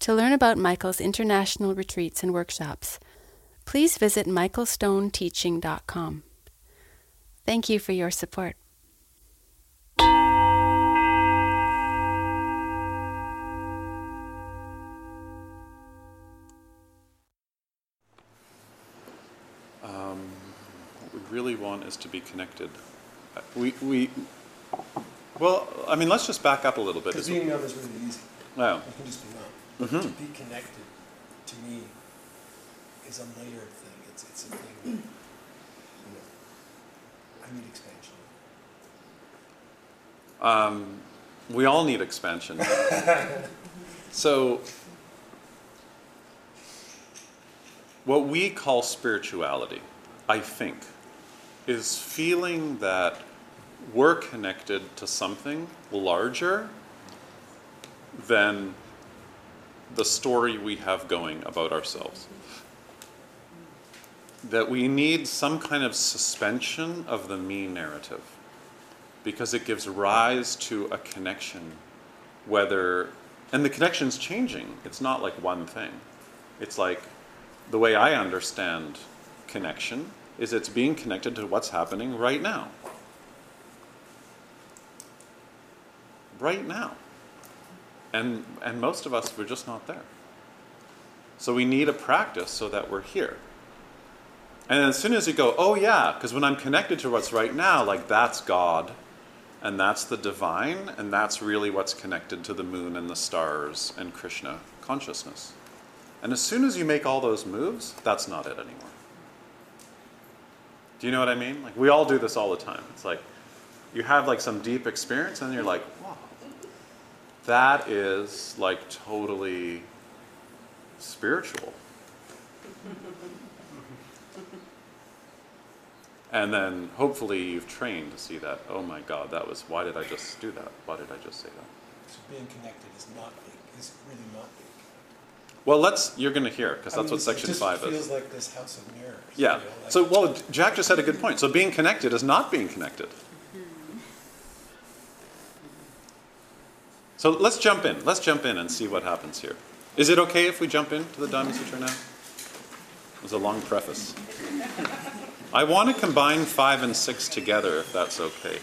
To learn about Michael's international retreats and workshops, please visit michaelstoneteaching.com. Thank you for your support. Um, what we really want is to be connected. We, we, well, I mean, let's just back up a little bit. Because being numb is really easy. Wow. You can just be numb. But Mhm. to be connected, to me, is a layered thing. It's, it's a thing that, you know, I need expansion. Um, we all need expansion. so, what we call spirituality, I think, is feeling that we're connected to something larger than the story we have going about ourselves. That we need some kind of suspension of the me narrative because it gives rise to a connection whether and the connection's changing. It's not like one thing. It's like the way i understand connection is it's being connected to what's happening right now. Right now and and most of us we're just not there so we need a practice so that we're here and as soon as you go oh yeah because when i'm connected to what's right now like that's god and that's the divine, and that's really what's connected to the moon and the stars and Krishna consciousness. And as soon as you make all those moves, that's not it anymore. Do you know what I mean? Like we all do this all the time. It's like you have like some deep experience and you're like, that is like totally spiritual. And then hopefully you've trained to see that, oh my God, that was, why did I just do that? Why did I just say that? So being connected is not big, is really not big. Well, let's, you're going to hear, because that's mean, what section It five just feels like this house of mirrors. Yeah. you know, like- So, well, Jack just had a good point. So being connected is not being connected. So let's jump in. Let's jump in and see what happens here. Is it okay if we jump into the Diamond Sutra now? It was a long preface. I want to combine five and six together, if that's okay.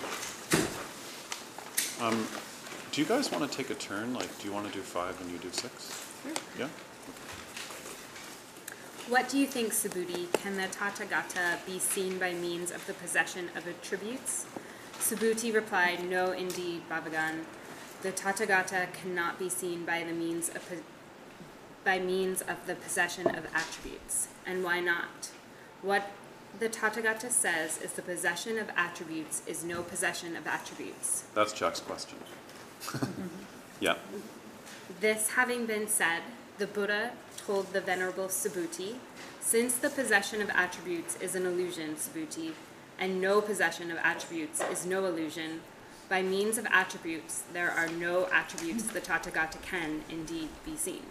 Um, do you guys want to take a turn? Like, do you want to do five and you do six? Yeah? What do you think, Subhuti? Can the Tathagata be seen by means of the possession of attributes? Subhuti replied, No, indeed, Bhagavan. The Tathagata cannot be seen by the means of by means of the possession of attributes. And why not? What the Tathagata says is the possession of attributes is no possession of attributes. That's Chuck's question. Mm-hmm. yeah. This having been said, the Buddha told the Venerable Subhuti, since the possession of attributes is an illusion, Subhuti, and no possession of attributes is no illusion, by means of attributes there are no attributes the Tathagata can indeed be seen.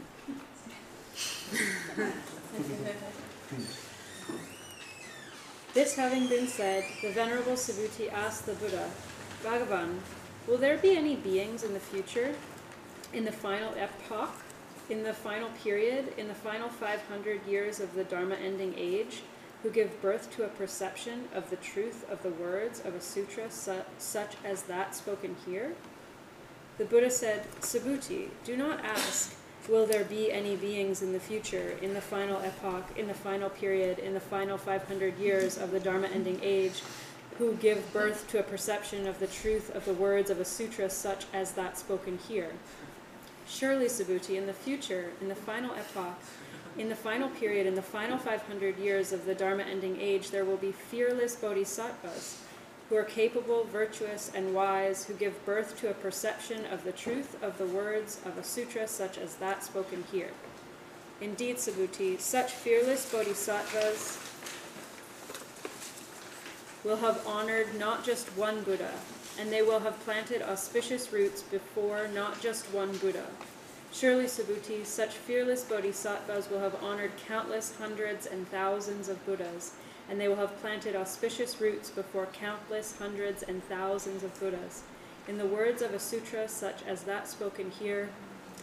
This having been said, the Venerable Subhuti asked the Buddha, Bhagavan, will there be any beings in the future, in the final epoch, in the final period, in the final 500 years of the Dharma ending age, who give birth to a perception of the truth of the words of a sutra su- such as that spoken here? The Buddha said, Subhuti, do not ask, will there be any beings in the future, in the final epoch, in the final period, in the final 500 years of the Dharma ending age, who give birth to a perception of the truth of the words of a sutra such as that spoken here? Surely, Subhuti, in the future, in the final epoch, in the final period, in the final 500 years of the Dharma ending age, there will be fearless bodhisattvas who are capable, virtuous, and wise, who give birth to a perception of the truth of the words of a sutra such as that spoken here. Indeed, Subhuti, such fearless bodhisattvas will have honored not just one Buddha, and they will have planted auspicious roots before not just one Buddha. Surely, Subhuti, such fearless bodhisattvas will have honored countless hundreds and thousands of Buddhas, and they will have planted auspicious roots before countless hundreds and thousands of Buddhas. In the words of a sutra such as that spoken here,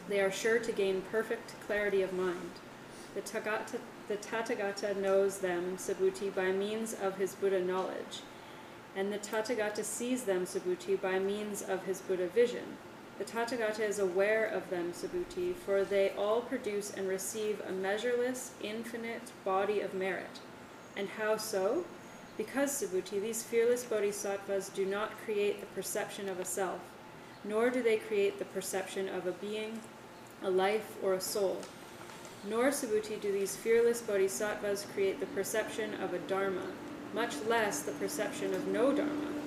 they are sure to gain perfect clarity of mind. The, Tathagata, the Tathagata knows them, Subhuti, by means of his Buddha knowledge, and the Tathagata sees them, Subhuti, by means of his Buddha vision. The Tathagata is aware of them, Subhuti, for they all produce and receive a measureless, infinite body of merit. And how so? Because, Subhuti, these fearless bodhisattvas do not create the perception of a self, nor do they create the perception of a being, a life, or a soul. Nor, Subhuti, do these fearless bodhisattvas create the perception of a dharma, much less the perception of no dharma.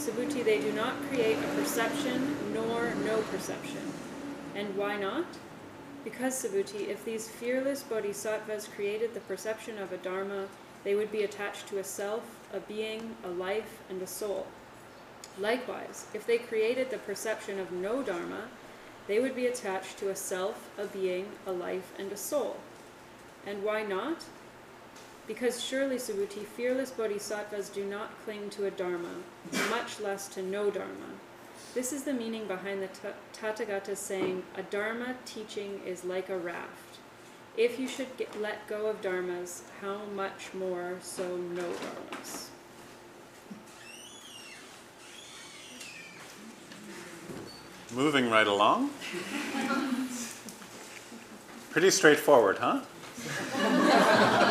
Subhuti, they do not create a perception nor no perception. And why not? Because, Subhuti, if these fearless bodhisattvas created the perception of a dharma, they would be attached to a self, a being, a life, and a soul. Likewise, if they created the perception of no dharma, they would be attached to a self, a being, a life, and a soul. And why not? Because surely, Subhuti, fearless bodhisattvas do not cling to a dharma, much less to no dharma. This is the meaning behind the Tathagata's saying, a dharma teaching is like a raft. If you should get, let go of dharmas, how much more so no dharmas? Moving right along. Pretty straightforward, huh?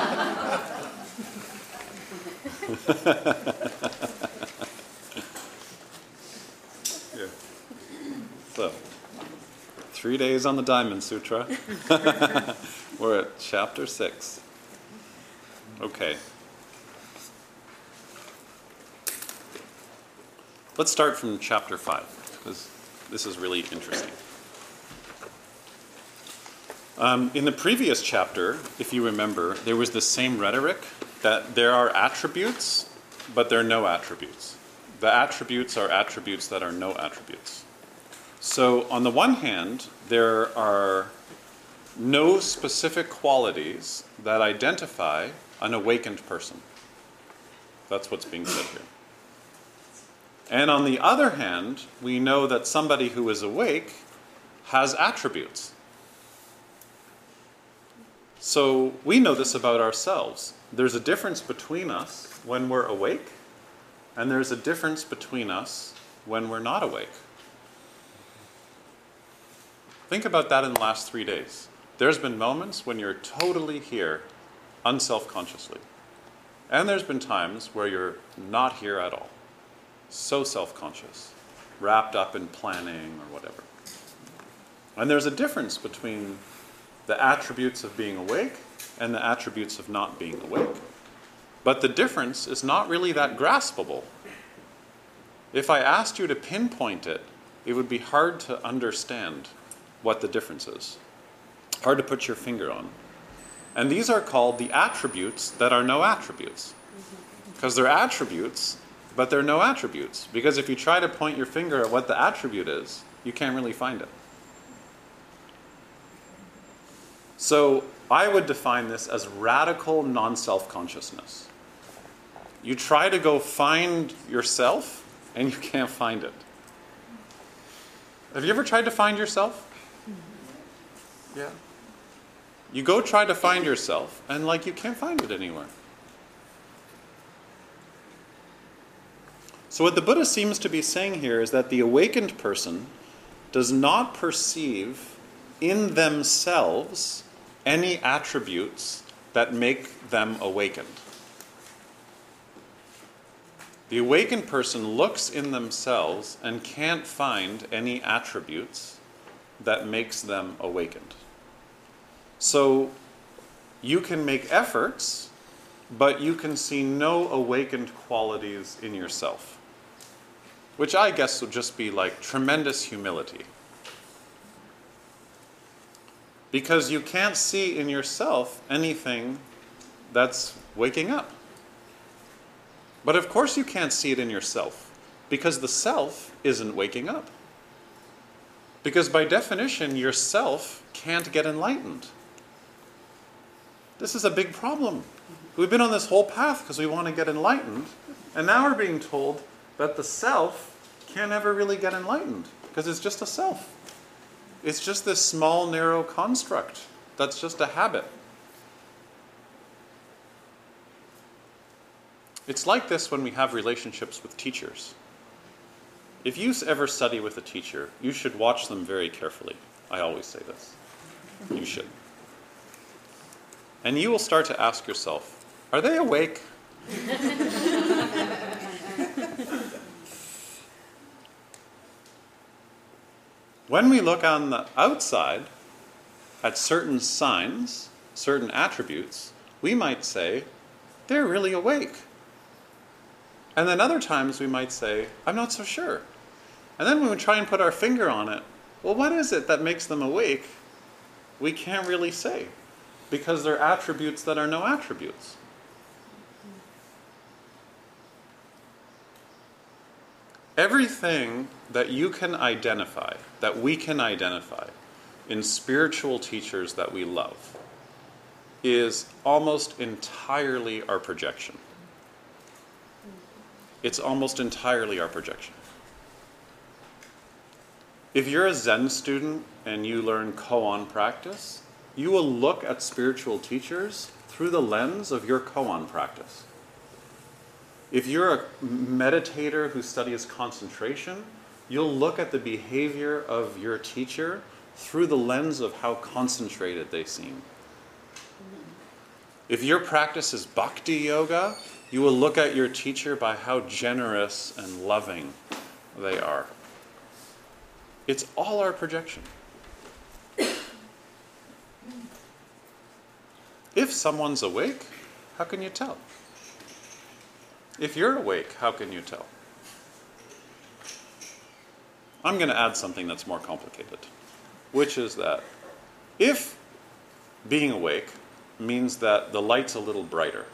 yeah. So, three days on the Diamond Sutra. We're at chapter six. Okay. Let's start from chapter five, because this is really interesting. Um, in the previous chapter, if you remember, there was the same rhetoric that there are attributes, but there are no attributes. The attributes are attributes that are no attributes. So, on the one hand, there are no specific qualities that identify an awakened person. That's what's being said here. And on the other hand, we know that somebody who is awake has attributes. So we know this about ourselves. There's a difference between us when we're awake, and there's a difference between us when we're not awake. Think about that in the last three days. There's been moments when you're totally here, unself consciously. And there's been times where you're not here at all, so self conscious, wrapped up in planning or whatever. And there's a difference between the attributes of being awake and the attributes of not being awake. But the difference is not really that graspable. If I asked you to pinpoint it, it would be hard to understand what the difference is. Hard to put your finger on. And these are called the attributes that are no attributes. Because they're attributes, but they're no attributes. Because if you try to point your finger at what the attribute is, you can't really find it. So I would define this as radical non self consciousness. You try to go find yourself and you can't find it. Have you ever tried to find yourself? Yeah. You go try to find yourself and like you can't find it anywhere. So what the Buddha seems to be saying here is that the awakened person does not perceive in themselves any attributes that make them awakened. The awakened person looks in themselves and can't find any attributes that makes them awakened. So you can make efforts, but you can see no awakened qualities in yourself, which I guess would just be like tremendous humility. Because you can't see in yourself anything that's waking up. But of course, you can't see it in yourself because the self isn't waking up. Because by definition, yourself can't get enlightened. This is a big problem. We've been on this whole path because we want to get enlightened, and now we're being told that the self can't ever really get enlightened because it's just a self. It's just this small, narrow construct that's just a habit. It's like this when we have relationships with teachers. If you ever study with a teacher, you should watch them very carefully. I always say this. You should. And you will start to ask yourself are they awake? when we look on the outside at certain signs, certain attributes, we might say, they're really awake. And then other times we might say, I'm not so sure. And then when we try and put our finger on it, well, what is it that makes them awake? We can't really say because they're attributes that are no attributes. Everything that you can identify, that we can identify in spiritual teachers that we love, is almost entirely our projection. It's almost entirely our projection. If you're a Zen student and you learn koan practice, you will look at spiritual teachers through the lens of your koan practice. If you're a meditator who studies concentration, you'll look at the behavior of your teacher through the lens of how concentrated they seem. If your practice is bhakti yoga, you will look at your teacher by how generous and loving they are. It's all our projection. If someone's awake, how can you tell? If you're awake, how can you tell? I'm going to add something that's more complicated, which is that if being awake means that the light's a little brighter,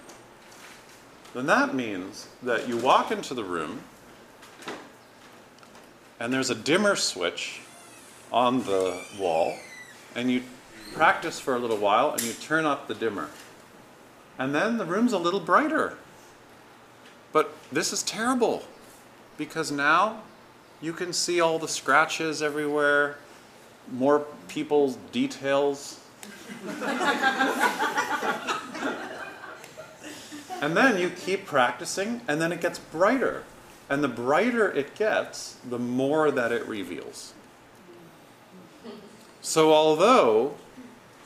then that means that you walk into the room and there's a dimmer switch on the wall, and you practice for a little while and you turn up the dimmer. And then the room's a little brighter. But this is terrible because now you can see all the scratches everywhere, more people's details. and then you keep practicing, and then it gets brighter. And the brighter it gets, the more that it reveals. So, although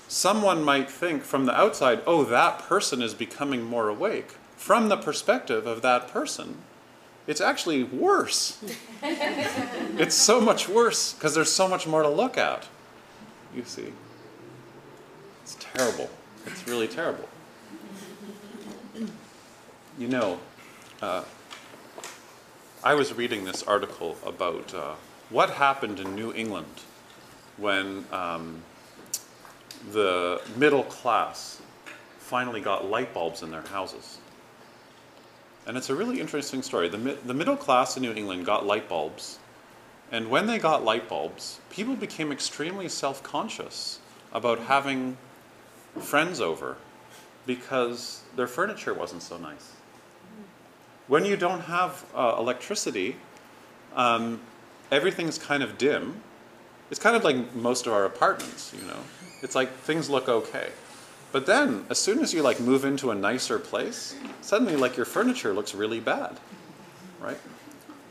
someone might think from the outside, oh, that person is becoming more awake, from the perspective of that person, it's actually worse. it's so much worse because there's so much more to look at. You see. It's terrible. It's really terrible. You know, uh, I was reading this article about uh, what happened in New England when um, the middle class finally got light bulbs in their houses. And it's a really interesting story. The, the middle class in New England got light bulbs, and when they got light bulbs, people became extremely self conscious about having friends over because their furniture wasn't so nice. When you don't have uh, electricity, um, everything's kind of dim. It's kind of like most of our apartments, you know. It's like things look okay. But then, as soon as you like move into a nicer place, suddenly like your furniture looks really bad, right?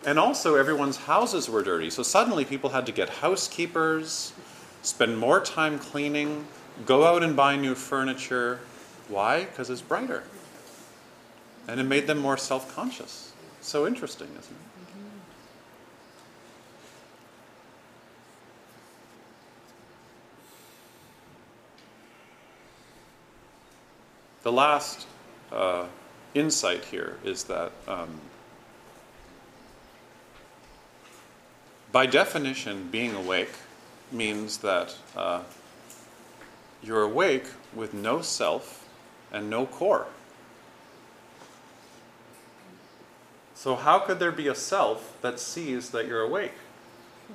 And also, everyone's houses were dirty, so suddenly people had to get housekeepers, spend more time cleaning, go out and buy new furniture. Why? Because it's brighter. And it made them more self conscious. So interesting, isn't it? The last uh, insight here is that um, by definition, being awake means that uh, you're awake with no self and no core. So, how could there be a self that sees that you're awake?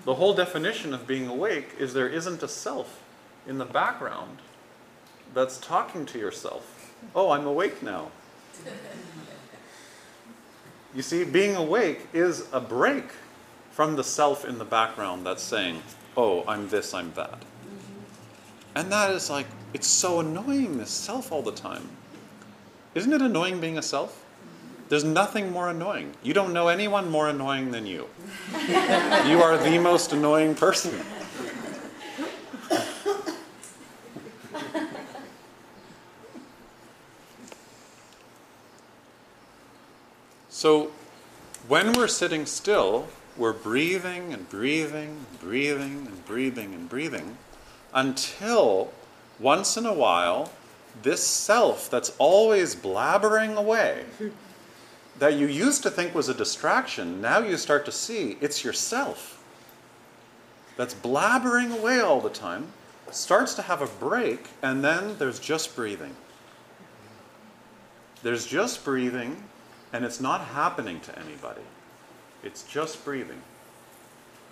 The whole definition of being awake is there isn't a self in the background that's talking to yourself. Oh, I'm awake now. You see, being awake is a break from the self in the background that's saying, oh, I'm this, I'm that. And that is like, it's so annoying, this self all the time. Isn't it annoying being a self? There's nothing more annoying. You don't know anyone more annoying than you. you are the most annoying person. So, when we're sitting still, we're breathing and breathing, and breathing and breathing and breathing until once in a while, this self that's always blabbering away, that you used to think was a distraction, now you start to see it's yourself that's blabbering away all the time, starts to have a break, and then there's just breathing. There's just breathing, and it's not happening to anybody. It's just breathing.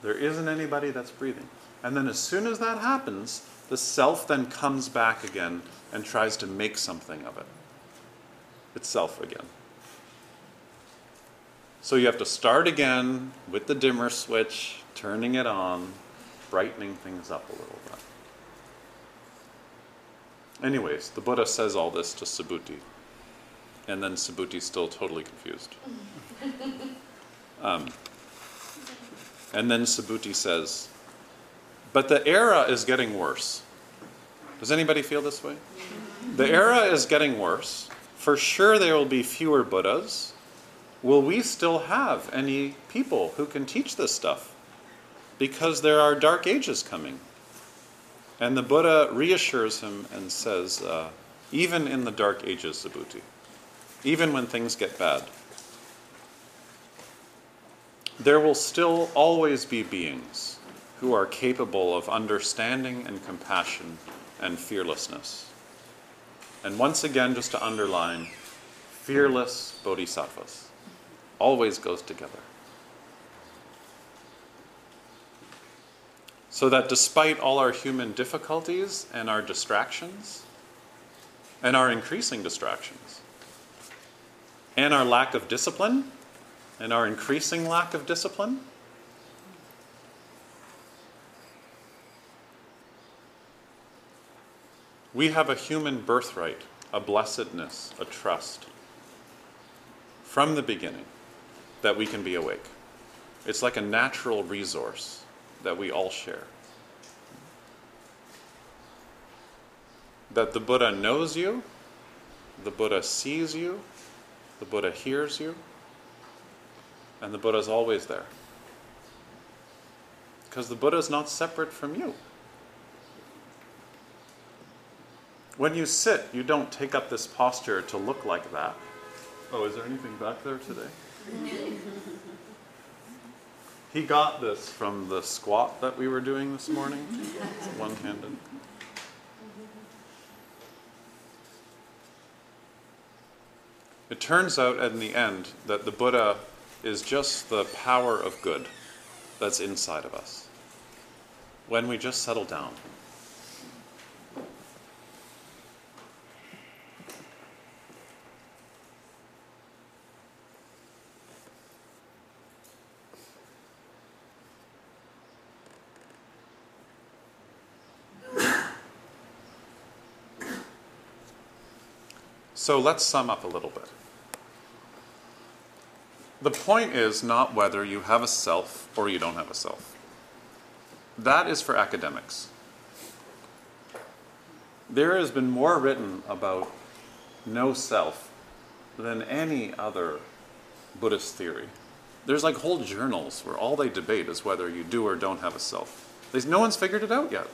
There isn't anybody that's breathing. And then as soon as that happens, the self then comes back again and tries to make something of it. Itself again. So you have to start again with the dimmer switch, turning it on, brightening things up a little bit. Anyways, the Buddha says all this to Subhuti. And then Subhuti's still totally confused. Um, and then Subhuti says, But the era is getting worse. Does anybody feel this way? The era is getting worse. For sure, there will be fewer Buddhas. Will we still have any people who can teach this stuff? Because there are dark ages coming. And the Buddha reassures him and says, uh, even in the dark ages, Subhuti, even when things get bad, there will still always be beings who are capable of understanding and compassion and fearlessness. And once again, just to underline, fearless bodhisattvas always goes together. So that despite all our human difficulties and our distractions, and our increasing distractions, and our lack of discipline, and our increasing lack of discipline, we have a human birthright, a blessedness, a trust from the beginning that we can be awake. It's like a natural resource that we all share. That the Buddha knows you, the Buddha sees you, the Buddha hears you, and the Buddha is always there. Because the Buddha is not separate from you. When you sit, you don't take up this posture to look like that. Oh, is there anything back there today? he got this from the squat that we were doing this morning. One handed. It turns out in the end that the Buddha is just the power of good that's inside of us. When we just settle down. So let's sum up a little bit. The point is not whether you have a self or you don't have a self. That is for academics. There has been more written about no self than any other Buddhist theory. There's like whole journals where all they debate is whether you do or don't have a self. No one's figured it out yet.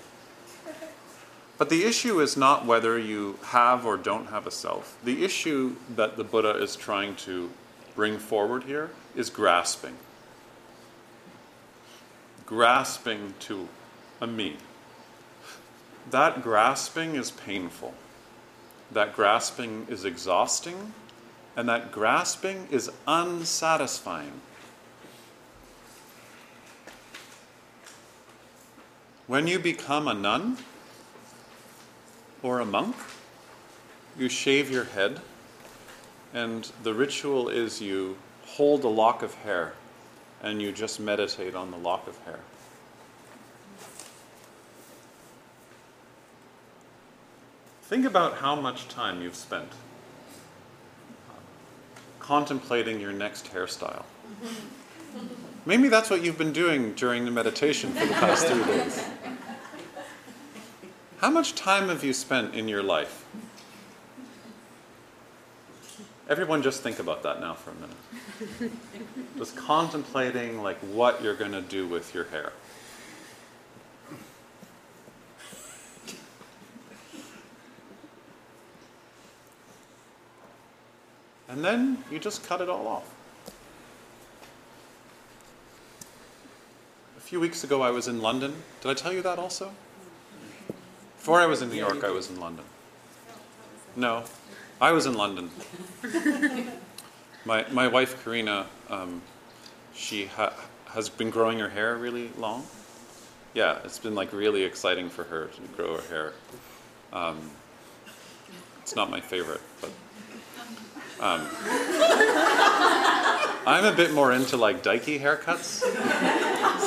But the issue is not whether you have or don't have a self. The issue that the Buddha is trying to bring forward here is grasping. Grasping to a me. that grasping is painful. That grasping is exhausting. And that grasping is unsatisfying. When you become a nun or a monk, you shave your head, and the ritual is you hold a lock of hair and you just meditate on the lock of hair. Think about how much time you've spent uh, contemplating your next hairstyle. Maybe that's what you've been doing during the meditation for the past three days. How much time have you spent in your life? Everyone just think about that now for a minute. just contemplating like what you're going to do with your hair. And then you just cut it all off. A few weeks ago, I was in London. Did I tell you that also? Before I was in New York, I was in London. No, I was in London. my, my wife, Karina, um, she ha- has been growing her hair really long. Yeah, it's been like really exciting for her to grow her hair. Um, it's not my favorite, but um, I'm a bit more into like dykey haircuts.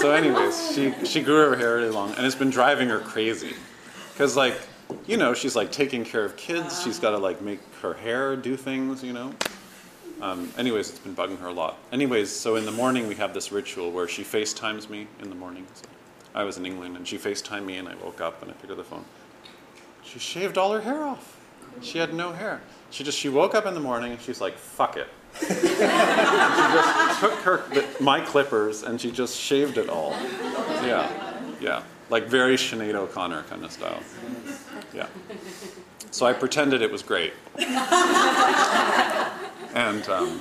So, anyways, she she grew her hair really long, and it's been driving her crazy, because like, you know, she's like taking care of kids. She's got to like make her hair do things, you know. Um, anyways, it's been bugging her a lot. Anyways, so in the morning we have this ritual where she FaceTimes me in the morning. So I was in England, and she FaceTimed me, and I woke up and I picked up the phone. She shaved all her hair off. She had no hair. She just she woke up in the morning and she's like, "Fuck it." she just took her my clippers and she just shaved it all. Yeah, yeah, like very Sinead O'Connor kind of style. Yeah. So I pretended it was great. and um,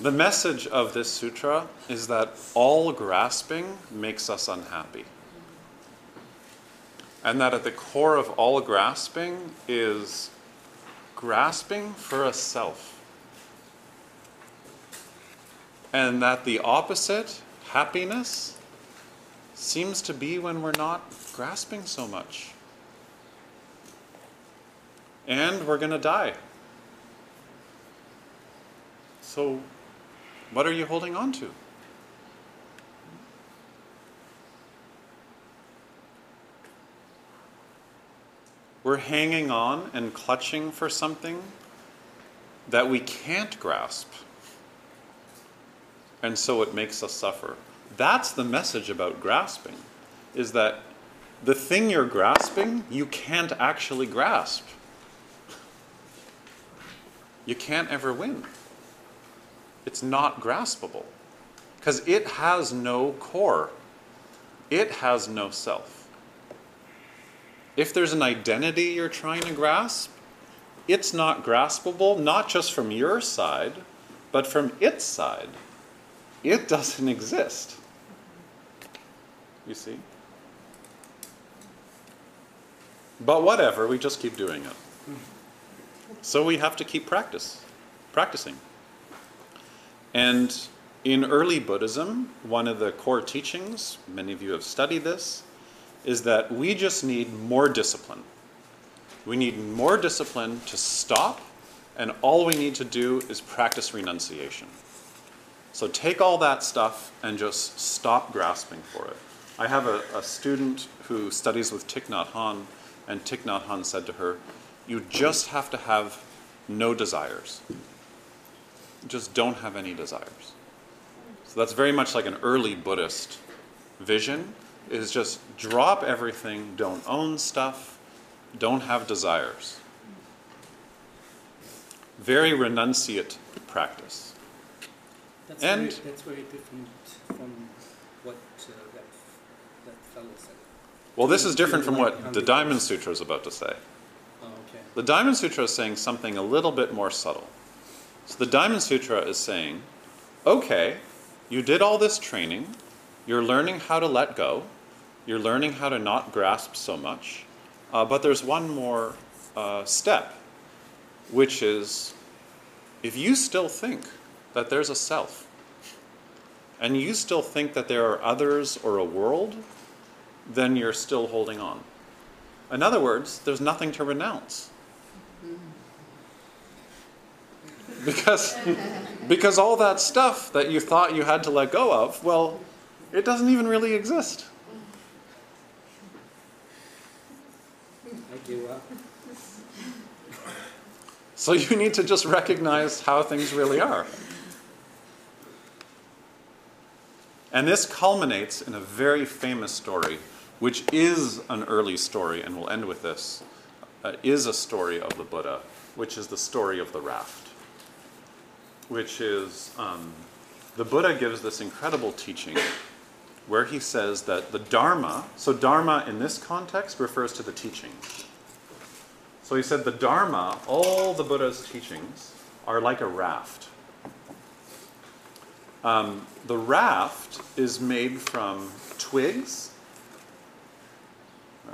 the message of this sutra is that all grasping makes us unhappy and that at the core of all grasping is grasping for a self. And that the opposite, happiness, seems to be when we're not grasping so much. And we're going to die. So, what are you holding on to? We're hanging on and clutching for something that we can't grasp. And so it makes us suffer. That's the message about grasping, is that the thing you're grasping, you can't actually grasp. You can't ever win. It's not graspable because it has no core, it has no self. If there's an identity you're trying to grasp, it's not graspable, not just from your side, but from its side. It doesn't exist. You see? But whatever, we just keep doing it. So we have to keep practice, practicing. And in early Buddhism, one of the core teachings, many of you have studied this, is that we just need more discipline. We need more discipline to stop, and all we need to do is practice renunciation. So take all that stuff and just stop grasping for it. I have a, a student who studies with Thich Nhat Hanh, and Thich Nhat Hanh said to her, You just have to have no desires. Just don't have any desires. So that's very much like an early Buddhist vision is just drop everything, don't own stuff, don't have desires. Very renunciate practice. That's And- very, that's very different from what uh, that, that fellow said. Well, this is different from what the Diamond Sutra is about to say. Oh, okay. The Diamond Sutra is saying something a little bit more subtle. So the Diamond Sutra is saying, okay, you did all this training, You're learning how to let go. You're learning how to not grasp so much. Uh, but there's one more uh, step, which is if you still think that there's a self, and you still think that there are others or a world, then you're still holding on. In other words, there's nothing to renounce. Because, because all that stuff that you thought you had to let go of, well, it doesn't even really exist. I give up. So you need to just recognize how things really are. And this culminates in a very famous story, which is an early story, and we'll end with this, uh, is a story of the Buddha, which is the story of the raft. Which is, um, the Buddha gives this incredible teaching where he says that the Dharma, so Dharma in this context refers to the teachings. So he said the Dharma, all the Buddha's teachings, are like a raft. Um, the raft is made from twigs,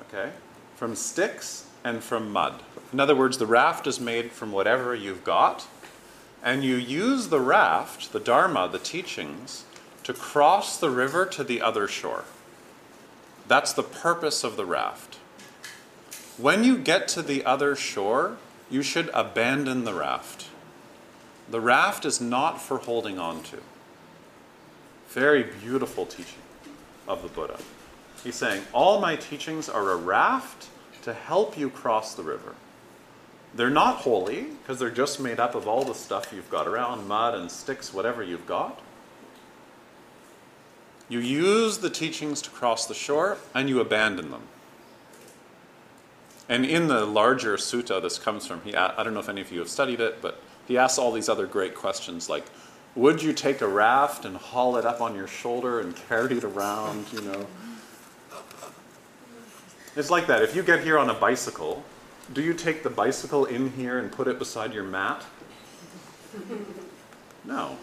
okay, from sticks, and from mud. In other words, the raft is made from whatever you've got, and you use the raft, the Dharma, the teachings, to cross the river to the other shore. That's the purpose of the raft. When you get to the other shore, you should abandon the raft. The raft is not for holding on to. Very beautiful teaching of the Buddha. He's saying, All my teachings are a raft to help you cross the river. They're not holy because they're just made up of all the stuff you've got around mud and sticks, whatever you've got. You use the teachings to cross the shore and you abandon them. And in the larger sutta this comes from, he, I don't know if any of you have studied it, but he asks all these other great questions like, would you take a raft and haul it up on your shoulder and carry it around, you know? It's like that. If you get here on a bicycle, do you take the bicycle in here and put it beside your mat? No.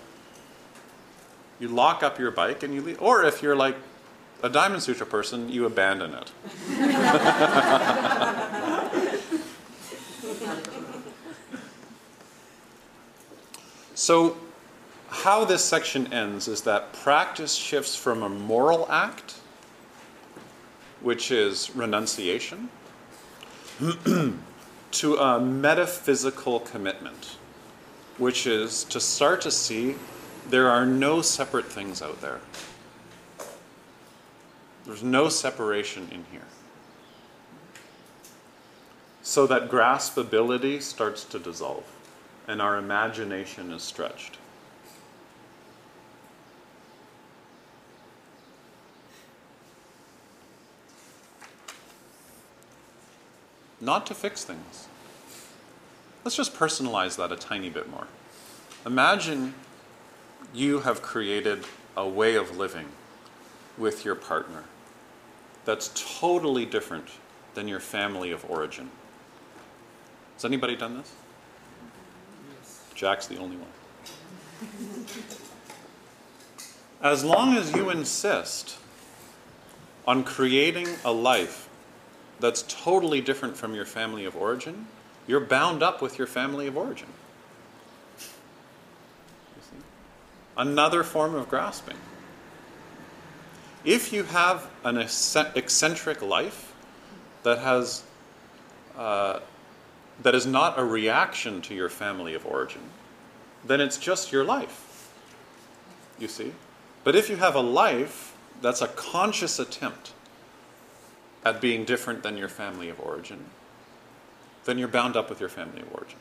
You lock up your bike and you leave. Or if you're like a Diamond Sutra person, you abandon it. so, how this section ends is that practice shifts from a moral act, which is renunciation, to a metaphysical commitment, which is to start to see there are no separate things out there. There's no separation in here. So that graspability starts to dissolve and our imagination is stretched. Not to fix things. Let's just personalize that a tiny bit more. Imagine you have created a way of living with your partner that's totally different than your family of origin. Has anybody done this? Jack's the only one. As long as you insist on creating a life that's totally different from your family of origin, you're bound up with your family of origin. Another form of grasping. If you have an eccentric life that has uh, that is not a reaction to your family of origin, then it's just your life. You see? But if you have a life that's a conscious attempt at being different than your family of origin, then you're bound up with your family of origin.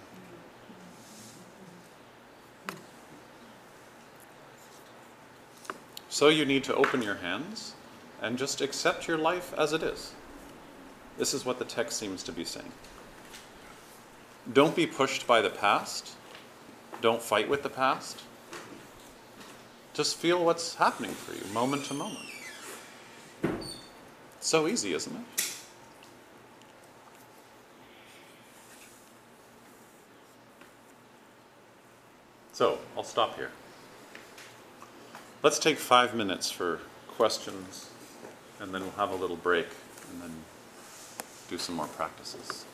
So you need to open your hands and just accept your life as it is. This is what the text seems to be saying. Don't be pushed by the past. Don't fight with the past. Just feel what's happening for you moment to moment. So easy, isn't it? So, I'll stop here. Let's take five minutes for questions, and then we'll have a little break, and then do some more practices.